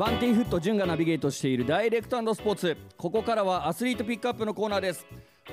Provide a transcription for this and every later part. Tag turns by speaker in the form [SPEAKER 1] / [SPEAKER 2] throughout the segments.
[SPEAKER 1] バンティフット純がナビゲートしているダイレクトスポーツ。ここからはアスリートピックアップのコーナーです。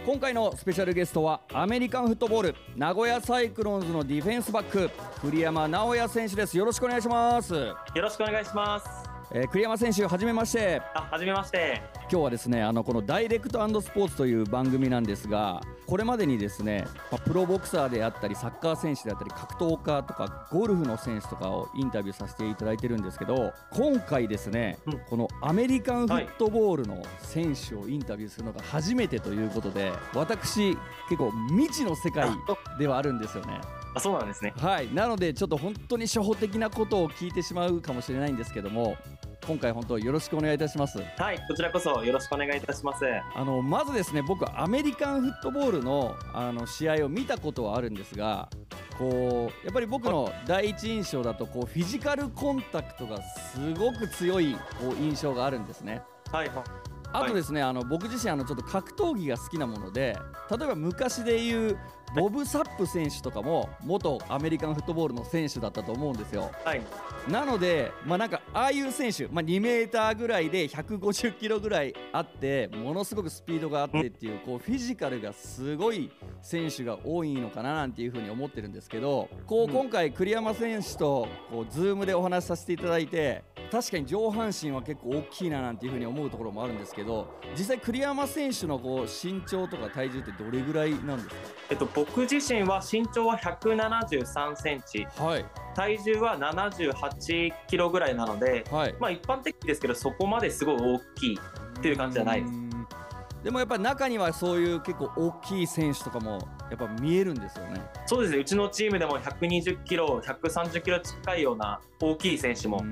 [SPEAKER 1] 今回のスペシャルゲストはアメリカンフットボール名古屋サイクロンズのディフェンスバック栗山直哉選手です。よろしくお願いします。よ
[SPEAKER 2] ろしくお願いします。
[SPEAKER 1] えー、栗山選手はじめまして。
[SPEAKER 2] あはじめまして。
[SPEAKER 1] 今日はですねあのこのダイレクトスポーツという番組なんですがこれまでにですね、まあ、プロボクサーであったりサッカー選手であったり格闘家とかゴルフの選手とかをインタビューさせていただいてるんですけど今回ですね、うん、このアメリカンフットボールの選手をインタビューするのが初めてということで私結構未知の世界ではあるんですよね。
[SPEAKER 2] あそうなんですね。
[SPEAKER 1] はい。なのでちょっと本当に初歩的なことを聞いてしまうかもしれないんですけども今回本当よろしくお願いいたします。
[SPEAKER 2] はいこちらこそよろしくお願いいたします。
[SPEAKER 1] あのまずですね僕アメリカンフットボールのあの試合を見たことはあるんですがこうやっぱり僕の第一印象だとこうフィジカルコンタクトがすごく強いこう印象があるんですね。
[SPEAKER 2] はい
[SPEAKER 1] あとですね、はい、あの僕自身あのちょっと格闘技が好きなもので例えば昔で言うボブ・サップ選手とかも元アメリカンフットボールの選手だったと思うんですよ。
[SPEAKER 2] はい、
[SPEAKER 1] なので、まあ、なんかああいう選手、まあ、2メーターぐらいで150キロぐらいあってものすごくスピードがあってっていうこうフィジカルがすごい選手が多いのかななんていうふうに思ってるんですけどこう今回栗山選手とこうズームでお話しさせていただいて確かに上半身は結構大きいななんていうふうに思うところもあるんですけど実際栗山選手のこう身長とか体重ってどれぐらいなんですか、
[SPEAKER 2] えっと、僕自身は身長は173センチ、
[SPEAKER 1] はい、
[SPEAKER 2] 体重は78キロぐらいなので、はい、まあ一般的ですけどそこまですごい大きいっていう感じじゃないです。
[SPEAKER 1] でもやっぱ中にはそういう結構大きい選手とかもやっぱ見えるんですよね。
[SPEAKER 2] そうですね。うちのチームでも120キロ、130キロ近いような大きい選手も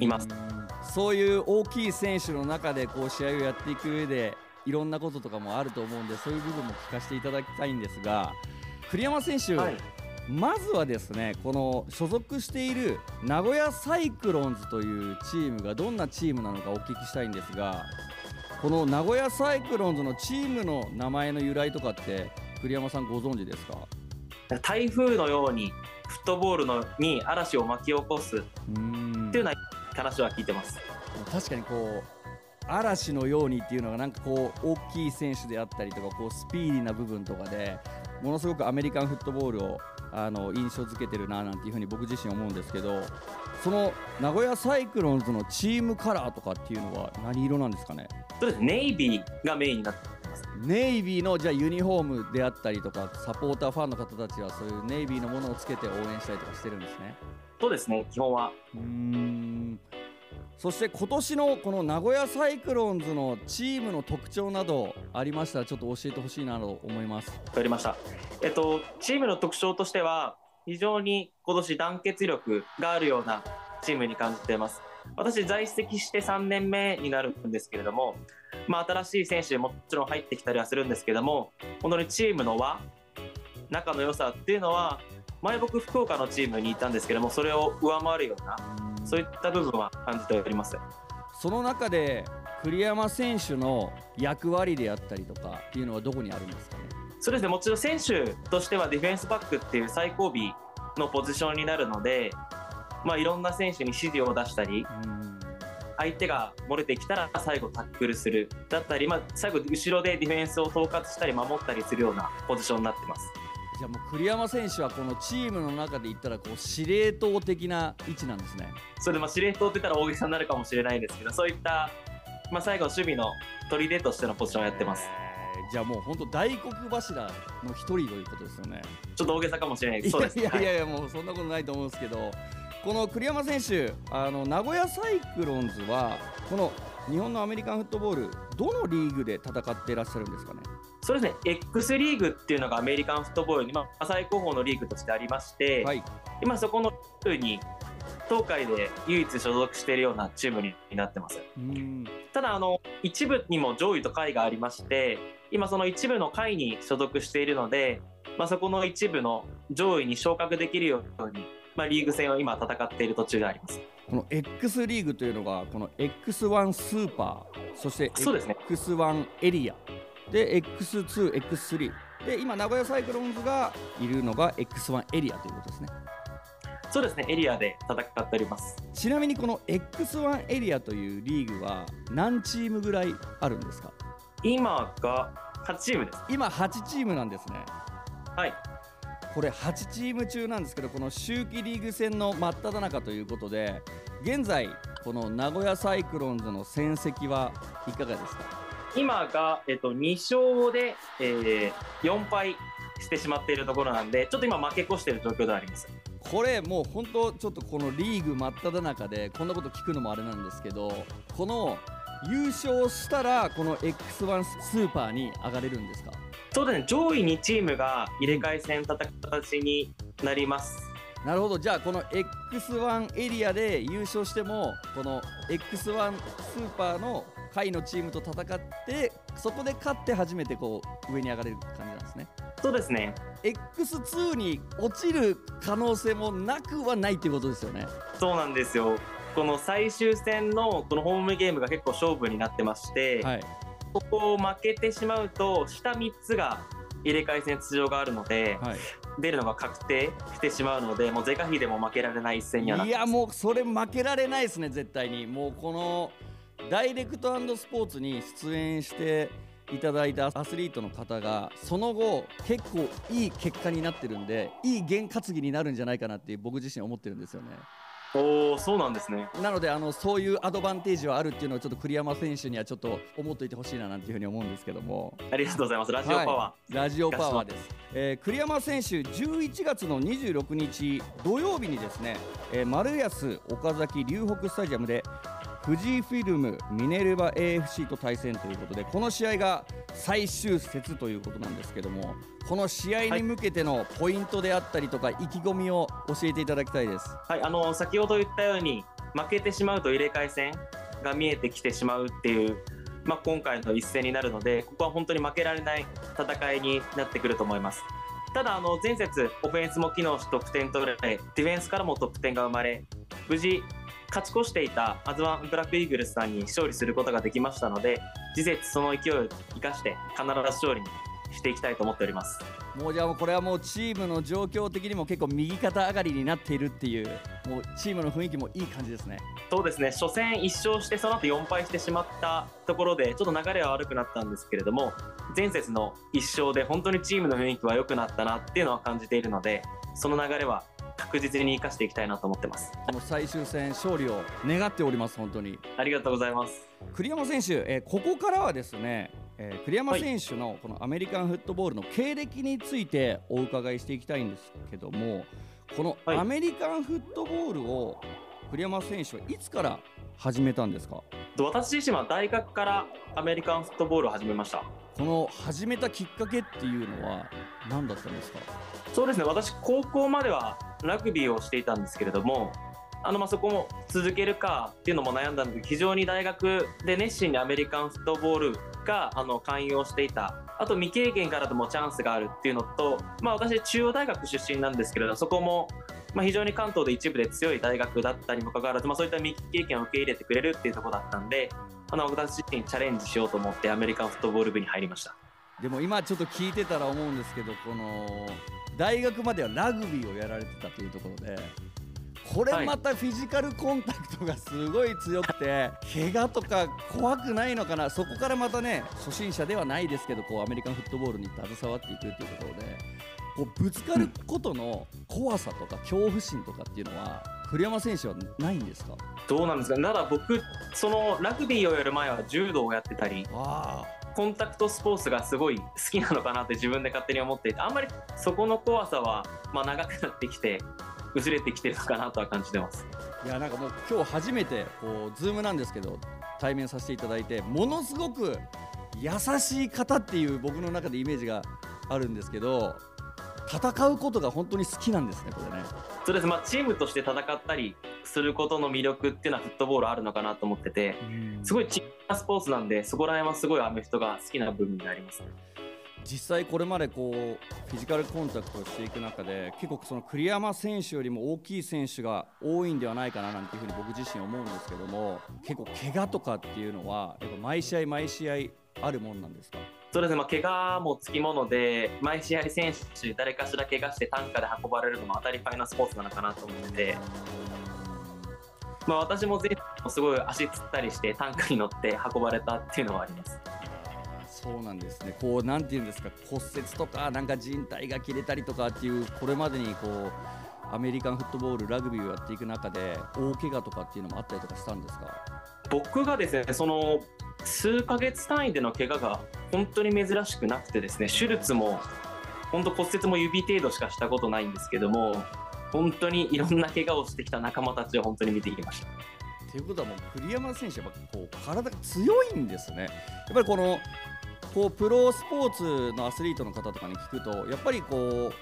[SPEAKER 2] います。
[SPEAKER 1] そういう大きい選手の中でこう試合をやっていく上でいろんなこととかもあると思うんでそういう部分も聞かせていただきたいんですが栗山選手、はい、まずはですねこの所属している名古屋サイクロンズというチームがどんなチームなのかお聞きしたいんですがこの名古屋サイクロンズのチームの名前の由来とかって栗山さんご存知ですか？
[SPEAKER 2] 台風のようにフットボールのに嵐を巻き起こすっていうような話は聞いてます。
[SPEAKER 1] 確かにこう嵐のようにっていうのがなんかこう大きい選手であったりとかこうスピーディーな部分とかでものすごくアメリカンフットボールをあの印象づけてるななんていうふうに僕自身思うんですけどその名古屋サイクロンズのチームカラーとかっていうのは何色なんですかね？
[SPEAKER 2] そうです。ネイビーがメインになってます。
[SPEAKER 1] ネイビーのじゃあユニフォームであったりとかサポーターファンの方たちはそういうネイビーのものをつけて応援したりとかしてるんですね。
[SPEAKER 2] そうですね基本は。
[SPEAKER 1] うんそして今年のこの名古屋サイクロンズのチームの特徴などありましたらちょっと教えてほしいなと思います。わ
[SPEAKER 2] かりました。えっとチームの特徴としては非常に今年団結力があるようなチームに感じています。私在籍して3年目になるんですけれども、まあ、新しい選手もちろん入ってきたりはするんですけども本当にチームの輪仲の良さっていうのは前僕福岡のチームにいたんですけどもそれを上回るようなそういった部分は感じております。
[SPEAKER 1] その中で栗山選手の役割であったりとかっていうのはどこにあるんですかね？
[SPEAKER 2] そうですね。もちろん選手としてはディフェンスバックっていう最後尾のポジションになるので、まあ、いろんな選手に指示を出したり、相手が漏れてきたら最後タックルするだったり、まあ、最後後ろでディフェンスを統括したり守ったりするようなポジションになってます。
[SPEAKER 1] じゃあもう栗山選手はこのチームの中で言ったらこう司令塔的な位置なんですね。
[SPEAKER 2] それでまあ司令塔って言ったら大げさになるかもしれないですけどそういった、まあ、最後守備の砦としてのポジションをやってます。
[SPEAKER 1] じゃあもう本当大黒柱の一人ということですよね。
[SPEAKER 2] ちょっと大げさかもしれないです。
[SPEAKER 1] そうですいやいやいや、もうそんなことないと思うんですけど、この栗山選手、あの名古屋サイクロンズはこの日本のアメリカンフットボールどのリーグで戦っていらっしゃるんですかね？
[SPEAKER 2] そうですね。X リーグっていうのがアメリカンフットボールに、まあ、最高峰のリーグとしてありまして、はい、今そこのリーグに東海で唯一所属しているようなチームになってます。ただあの一部にも上位と下位がありまして今その一部の下位に所属しているので、まあ、そこの一部の上位に昇格できるように、まあ、リーグ戦を今戦っている途中であります。
[SPEAKER 1] この X リーグというのがこの X1 スーパーそして X1 エリアで X2、X3 で今名古屋サイクロンズがいるのが X1 エリアということですね。
[SPEAKER 2] そうですね。エリアで戦っております。
[SPEAKER 1] ちなみにこの X1 エリアというリーグは何チームぐらいあるんですか？
[SPEAKER 2] 今が8チームです。
[SPEAKER 1] 今8チームなんですね。
[SPEAKER 2] はい。
[SPEAKER 1] これ8チーム中なんですけどこの秋季リーグ戦の真っ只中ということで現在この名古屋サイクロンズの戦績はいかがですか？
[SPEAKER 2] 今が、えっと、2勝で、えー、4敗してしまっているところなんでちょっと今負け越している状況ではあります。
[SPEAKER 1] これもう本当ちょっとこのリーグ真っ只中でこんなこと聞くのもあれなんですけどこの優勝したらこの X1 スーパーに上がれるんですか？
[SPEAKER 2] そうですね。上位2チームが入れ替え戦戦う形になります。
[SPEAKER 1] なるほど。じゃあこの X1 エリアで優勝してもこの X1 スーパーの下位のチームと戦ってそこで勝って初めてこう上に上がれる感じなんですね。
[SPEAKER 2] そうですね。
[SPEAKER 1] X2 に落ちる可能性もなくはないっていうことですよね。
[SPEAKER 2] そうなんですよ。この最終戦のこのホームゲームが結構勝負になってまして、はい、ここを負けてしまうと下3つが入れ替え戦出場があるので、はい、出るのが確定してしまうのでもう是が非でも負けられない一戦にはなって
[SPEAKER 1] いやもうそれ負けられないですね絶対に。もうこのダイレクトスポーツに出演していただいたアスリートの方がその後結構いい結果になってるんでいい験担ぎになるんじゃないかなって僕自身思ってるんですよね。
[SPEAKER 2] おそうなんですね。
[SPEAKER 1] なのであのそういうアドバンテージはあるっていうのをちょっと栗山選手にはちょっと思っておいてほしいななんていうふうに思うんですけども。
[SPEAKER 2] ありがとうございます。ラジオパワー、は
[SPEAKER 1] い、ラジオパワーです、えー、栗山選手11月の26日土曜日にですね、えー、丸安岡崎龍北スタジアムで富士フィルムミネルヴァ AFC と対戦ということでこの試合が最終節ということなんですけどもこの試合に向けてのポイントであったりとか、意気込みを教えていただきたいです。
[SPEAKER 2] はい、あの先ほど言ったように負けてしまうと入れ替え戦が見えてきてしまうっていう、まあ、今回の一戦になるのでここは本当に負けられない戦いになってくると思います。ただあの前節オフェンスも機能し得点取れディフェンスからも得点が生まれ無事勝ち越していたアズワンブラックイーグルスさんに勝利することができましたので次節その勢いを生かして必ず勝利にしていきたいと思っております。
[SPEAKER 1] もうじゃあもうこれはもうチームの状況的にも結構右肩上がりになっているっていうもうチームの雰囲気もいい感じですね。
[SPEAKER 2] そうですね。初戦1勝してその後4敗してしまったところでちょっと流れは悪くなったんですけれども前節の1勝で本当にチームの雰囲気は良くなったなっていうのは感じているのでその流れは確実に生かしていきたいなと思ってます。
[SPEAKER 1] この最終戦勝利を願っております本当に。
[SPEAKER 2] ありがとうございます。
[SPEAKER 1] 栗山選手、えー、ここからはですね、えー、栗山選手のこのアメリカンフットボールの経歴についてお伺いしていきたいんですけどもこのアメリカンフットボールを栗山選手はいつから始めたんですか？
[SPEAKER 2] 私自身は大学からアメリカンフットボールを始めました
[SPEAKER 1] この始めたきっかけっていうのは何だったんですか？
[SPEAKER 2] そうですね。私高校まではラグビーをしていたんですけれどもあのまあそこも続けるかっていうのも悩んだんで非常に大学で熱心にアメリカンフットボールがあの勧誘をしていた。あと未経験からでもチャンスがあるっていうのと、まあ、私中央大学出身なんですけれどそこもまあ、非常に関東で一部で強い大学だったにもかかわらず、まあ、そういった未経験を受け入れてくれるっていうところだったんであの私自身チャレンジしようと思ってアメリカンフットボール部に入りました。
[SPEAKER 1] でも今ちょっと聞いてたら思うんですけどこの大学まではラグビーをやられてたというところでこれまたフィジカルコンタクトがすごい強くて、怪我とか怖くないのかな？そこからまたね初心者ではないですけどこうアメリカンフットボールに携わっていくっていうところでこうぶつかることの怖さとか恐怖心とかっていうのは栗山選手はないんですか？
[SPEAKER 2] どうなんですか？ただ僕そのラグビーをやる前は柔道をやってたりコンタクトスポーツがすごい好きなのかなって自分で勝手に思っていてあんまりそこの怖さは、まあ、長くなってきて薄れてきてるのかなとは感じてます。
[SPEAKER 1] いやなんかもう今日初めてこうズームなんですけど対面させていただいてものすごく優しい方っていう僕の中でイメージがあるんですけど戦うことが本当に好きなんですねこれね。
[SPEAKER 2] そうです。まあチームとして戦ったりすることの魅力っていうのはフットボールあるのかなと思っててすごいチームなスポーツなんでそこら辺はすごいアメフトが好きな部分になります、
[SPEAKER 1] 実際これまでこうフィジカルコンタクトをしていく中で結構その栗山選手よりも大きい選手が多いんではないかななんていうふうに僕自身思うんですけども結構怪我とかっていうのはやっぱ毎試合毎試合あるもんなんですか？
[SPEAKER 2] そうですね、まあ、怪我もつきもので、毎試合選手、誰かしら怪我して担架で運ばれるのも当たり前なスポーツなのかなと思ってて、まあ、私も前すごい足つったりして担架に乗って運ばれたっていうのはあります。
[SPEAKER 1] そうなんですね。こうなんていうんですか骨折とかなんか靭帯が切れたりとかっていうこれまでにこうアメリカンフットボールラグビーをやっていく中で大怪我とかっていうのもあったりとかしたんですか？
[SPEAKER 2] 僕がですねその数ヶ月単位での怪我が本当に珍しくなくてですね手術も本当骨折も指程度しかしたことないんですけども本当にいろんな怪我をしてきた仲間たちを本当に見てきました。
[SPEAKER 1] ということはもう栗山選手はこう体が強いんですね。やっぱりこのこうプロスポーツのアスリートの方とかに聞くとやっぱりこう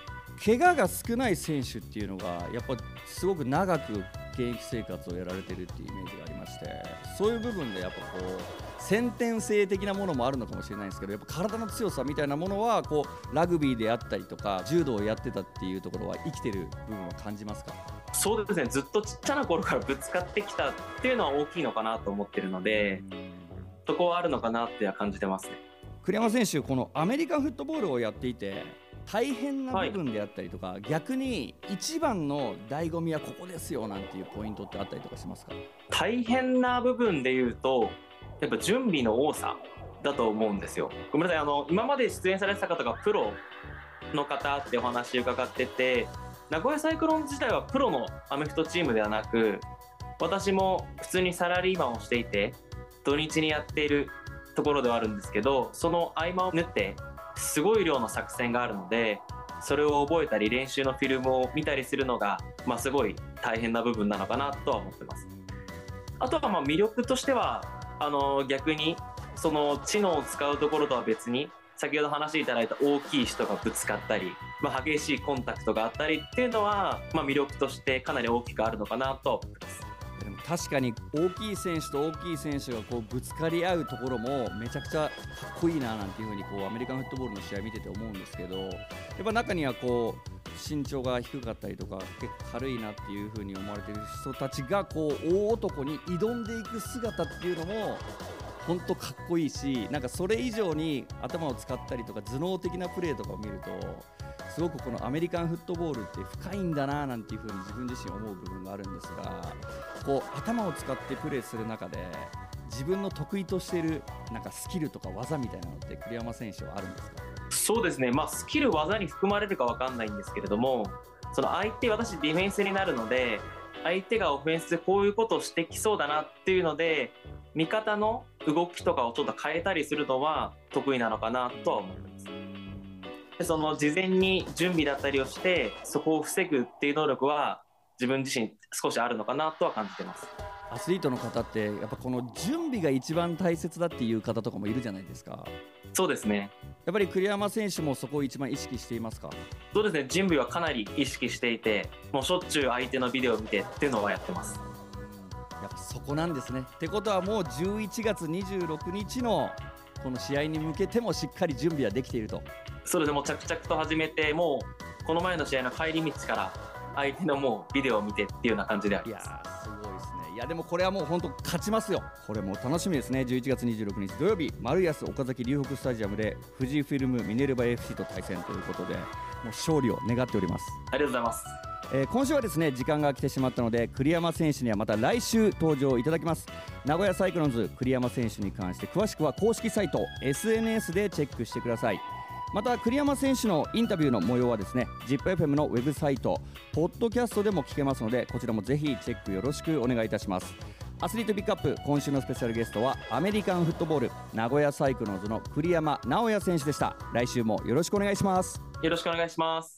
[SPEAKER 1] 怪我が少ない選手っていうのがやっぱすごく長く現役生活をやられてるっていうイメージがありましてそういう部分でやっぱこう先天性的なものもあるのかもしれないんですけどやっぱ体の強さみたいなものはこうラグビーであったりとか柔道をやってたっていうところは生きてる部分は感じますか？
[SPEAKER 2] そうですね。ずっとちっちゃな頃からぶつかってきたっていうのは大きいのかなと思ってるのでそこはあるのかなっては感じてますね。
[SPEAKER 1] 栗山選手、このアメリカンフットボールをやっていて大変な部分であったりとか、はい、逆に一番の醍醐味はここですよなんていうポイントってあったりとかしますか？
[SPEAKER 2] 大変な部分でいうとやっぱ準備の多さだと思うんですよ。ごめんなさいあの今まで出演されてた方がプロの方ってお話伺ってて名古屋サイクロン自体はプロのアメフトチームではなく私も普通にサラリーマンをしていて土日にやっているところではあるんですけどその合間を縫ってすごい量の作戦があるのでそれを覚えたり練習のフィルムを見たりするのが、まあ、すごい大変な部分なのかなとは思ってます。あとはまあ魅力としてはあの逆にその知能を使うところとは別に先ほど話していただいた大きい人がぶつかったり、まあ、激しいコンタクトがあったりっていうのは、まあ、魅力としてかなり大きくあるのかなと思ってます。
[SPEAKER 1] でも確かに大きい選手と大きい選手がこうぶつかり合うところもめちゃくちゃかっこいいななんていう風にこうアメリカンフットボールの試合見てて思うんですけどやっぱ中にはこう身長が低かったりとか結構軽いなっていう風に思われてる人たちがこう大男に挑んでいく姿っていうのも本当かっこいいしなんかそれ以上に頭を使ったりとか頭脳的なプレーとかを見るとすごくこのアメリカンフットボールって深いんだななんていう風に自分自身思う部分があるんですがこう頭を使ってプレーする中で自分の得意としているなんかスキルとか技みたいなのって栗山選手はあるんですか？
[SPEAKER 2] そうですね、まあ、スキル、技に含まれるか分かんないんですけれどもその相手、私、ディフェンスになるので相手がオフェンスでこういうことをしてきそうだなっていうので味方の動きとかをちょっと変えたりするのは得意なのかなとは思います。その事前に準備だったりをしてそこを防ぐっていう能力は自分自身少しあるのかなとは感じてます。
[SPEAKER 1] アスリートの方ってやっぱこの準備が一番大切だっていう方とかもいるじゃないですか。
[SPEAKER 2] そうですね。
[SPEAKER 1] やっぱり栗山選手もそこを一番意識していますか？
[SPEAKER 2] そうですね。準備はかなり意識していてもうしょっちゅう相手のビデオを見てっていうのはやってます。
[SPEAKER 1] やっぱそこなんですね。ってことはもう11月26日のこの試合に向けてもしっかり準備はできていると
[SPEAKER 2] そうですねもう着々と始めてもうこの前の試合の帰り道から相手のもうビデオを見てっていうような感じであります。いや
[SPEAKER 1] すごいですね。いやでもこれはもう本当勝ちますよ。これも楽しみですね。11月26日土曜日丸安岡崎龍北スタジアムで富士フィルムミネルヴァ FC と対戦ということでもう勝利を願っております。
[SPEAKER 2] ありがとうございます。
[SPEAKER 1] えー、今週はですね時間が来てしまったので栗山選手にはまた来週登場いただきます。名古屋サイクロンズ栗山選手に関して詳しくは公式サイト SNS でチェックしてくださいまた栗山選手のインタビューの模様はですね ZIPFM のウェブサイトポッドキャストでも聞けますのでこちらもぜひチェックよろしくお願いいたします。アスリートピックアップ今週のスペシャルゲストはアメリカンフットボール名古屋サイクロンズの栗山直也選手でした。来週もよろしくお願いします。
[SPEAKER 2] よろしくお願いします。